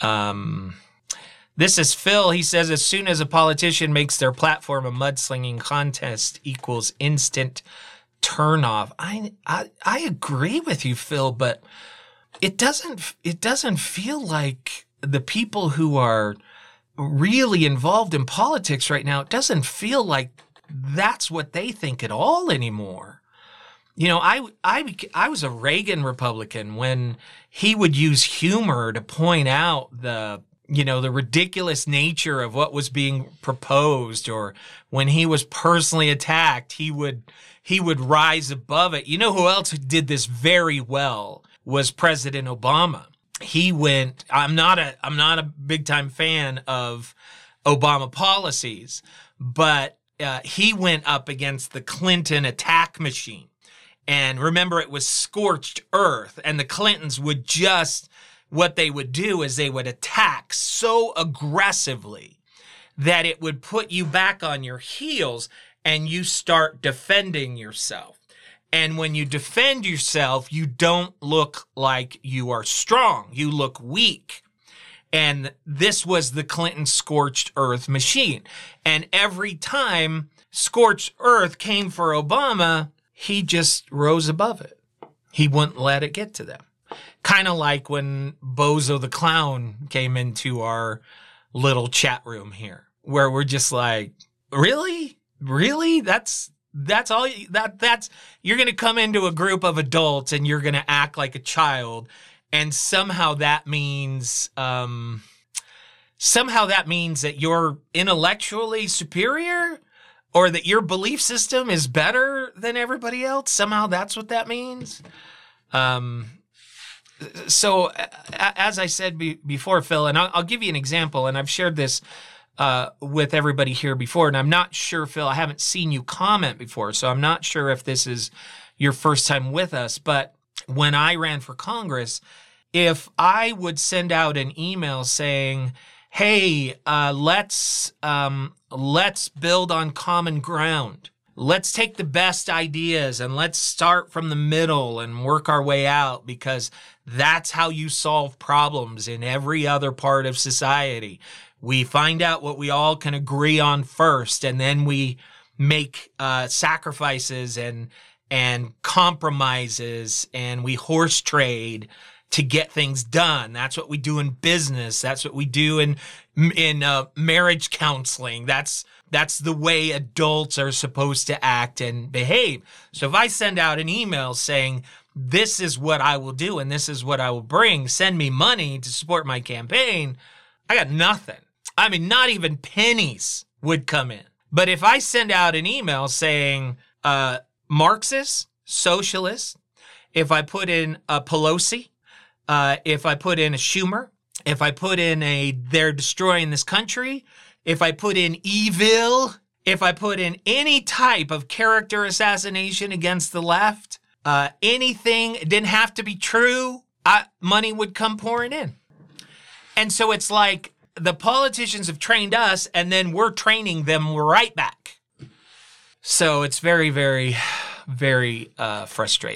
Um, this is Phil. He says, as soon as a politician makes their platform a mudslinging contest equals instant turnoff. I, I I agree with you, Phil, but it doesn't it doesn't feel like the people who are really involved in politics right now. It doesn't feel like that's what they think at all anymore. You know, I I I was a Reagan Republican when he would use humor to point out the you know the ridiculous nature of what was being proposed or when he was personally attacked he would he would rise above it. You know who else did this very well was president obama. He went i'm not a i'm not a big time fan of obama policies but uh, he went up against the clinton attack machine and remember it was scorched earth and the clintons would just what they would do is they would attack so aggressively that it would put you back on your heels and you start defending yourself. And when you defend yourself, you don't look like you are strong. You look weak. And this was the Clinton scorched earth machine. And every time scorched earth came for Obama, he just rose above it. He wouldn't let it get to them kind of like when Bozo the Clown came into our little chat room here, where we're just like, really? Really? That's that's all you, that that's you're going to come into a group of adults and you're going to act like a child and somehow that means um somehow that means that you're intellectually superior or that your belief system is better than everybody else? Somehow that's what that means? Um so as I said be, before, Phil, and I'll, I'll, give you an example, and I've shared this uh, with everybody here before, and I'm not sure, Phil, I haven't seen you comment before, so I'm not sure if this is your first time with us, but when I ran for Congress, if I would send out an email saying, "Hey, uh, let's um, let's build on common ground," let's take the best ideas and let's start from the middle and work our way out because that's how you solve problems in every other part of society. We find out what we all can agree on first, and then we make uh, sacrifices and and compromises, and we horse trade to get things done. That's what we do in business. That's what we do in in uh, marriage counseling. That's that's the way adults are supposed to act and behave. So if I send out an email saying this is what I will do and this is what I will bring, send me money to support my campaign, I got nothing. I mean, not even pennies would come in. But if I send out an email saying uh, Marxist, socialist, if I put in a Pelosi, uh, if I put in a Schumer, if I put in a they're destroying this country, if I put in evil, if I put in any type of character assassination against the left, uh, anything, didn't have to be true, I, money would come pouring in. And so it's like the politicians have trained us and then we're training them right back. So it's very, very, very uh, frustrating.